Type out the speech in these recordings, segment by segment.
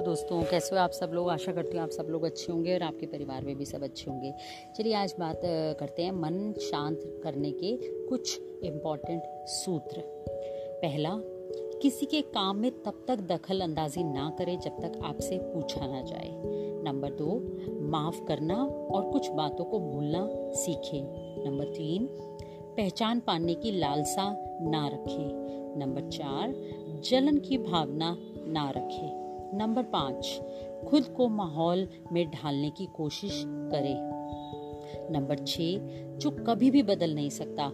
दोस्तों, कैसे हो आप सब लोग? आशा करती हूँ आप सब लोग अच्छे होंगे और आपके परिवार में भी सब अच्छे होंगे। चलिए आज बात करते हैं मन शांत करने के कुछ इंपॉर्टेंट सूत्र। पहला, किसी के काम में तब तक दखल अंदाजी ना करें जब तक आपसे पूछा ना जाए। नंबर दो, माफ़ करना और कुछ बातों को भूलना सीखें। नंबर तीन, पहचान पाने की लालसा ना रखें। नंबर चार, जलन की भावना ना रखें। नंबर पाँच, खुद को माहौल में ढालने की कोशिश करें। नंबर छ जो कभी भी बदल नहीं सकता,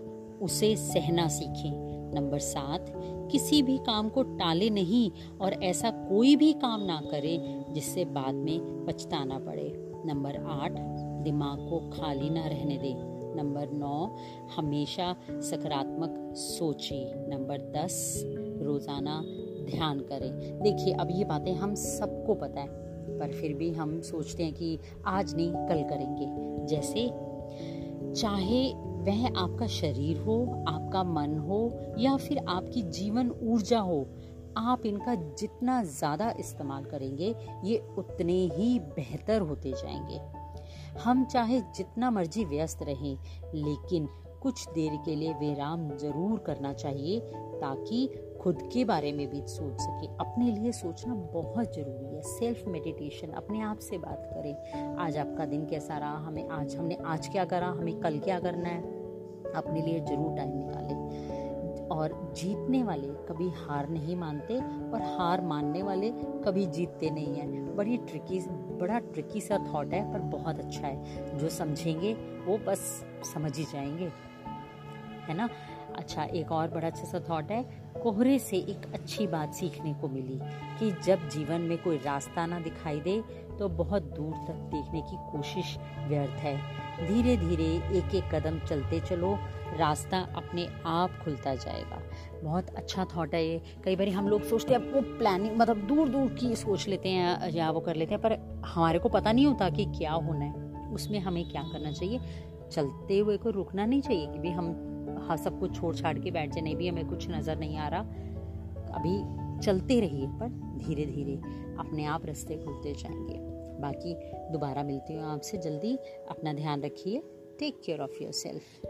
उसे सहना सीखें। नंबर सात, किसी भी काम को टाले नहीं और ऐसा कोई भी काम ना करें जिससे बाद में पछताना पड़े। नंबर आठ, दिमाग को खाली ना रहने दें। नंबर नौ, हमेशा सकारात्मक सोचें। नंबर दस, रोज़ाना ध्यान करें। देखिए, अब ये बातें हम सबको पता है, पर फिर भी हम सोचते हैं कि आज नहीं, कल करेंगे। जैसे, चाहे वह आपका शरीर हो, आपका मन हो, या फिर आपकी जीवन ऊर्जा हो, आप इनका जितना ज़्यादा इस्तेमाल करेंगे, ये उतने ही बेहतर होते जाएँगे। हम चाहे जितना मर्ज़ी व्यस्त रहें, लेकिन कुछ देर के लिए विराम ज़रूर करना चाहिए, ताकि खुद के बारे में भी सोच सके। अपने लिए सोचना बहुत ज़रूरी है। सेल्फ मेडिटेशन अपने आप से बात करें। आज आपका दिन कैसा रहा? हमें आज, हमने आज क्या करा? हमें कल क्या करना है? अपने लिए ज़रूर टाइम निकालें। और जीतने वाले कभी हार नहीं मानते और हार मानने वाले कभी जीतते नहीं हैं। बड़ी ट्रिकी बड़ा ट्रिकी सा थॉट है पर बहुत अच्छा है। जो समझेंगे, वो बस समझ ही जाएँगे। है ना? अच्छा एक और बड़ा अच्छा सा थॉट है, कोहरे से एक अच्छी बात सीखने को मिली कि जब जीवन में कोई रास्ता ना दिखाई दे तो बहुत दूर तक देखने की कोशिश व्यर्थ है। धीरे धीरे एक एक कदम चलते चलो, रास्ता अपने आप खुलता जाएगा। बहुत अच्छा थॉट है ये। कई बार हम लोग सोचते हैं, वो प्लानिंग मतलब दूर दूर की सोच लेते हैं, या वो कर लेते हैं, पर हमारे को पता नहीं होता कि क्या होना है। उसमें हमें क्या करना चाहिए? चलते हुए को रुकना नहीं चाहिए कि भी हम हाँ सब कुछ छोड़ छाड़ के बैठ जाए, नहीं भी हमें कुछ नज़र नहीं आ रहा। अभी चलते रहिए, पर धीरे धीरे अपने आप रास्ते खुलते जाएँगे। बाकी दोबारा मिलती हूँ आपसे, जल्दी अपना ध्यान रखिए। Take care of yourself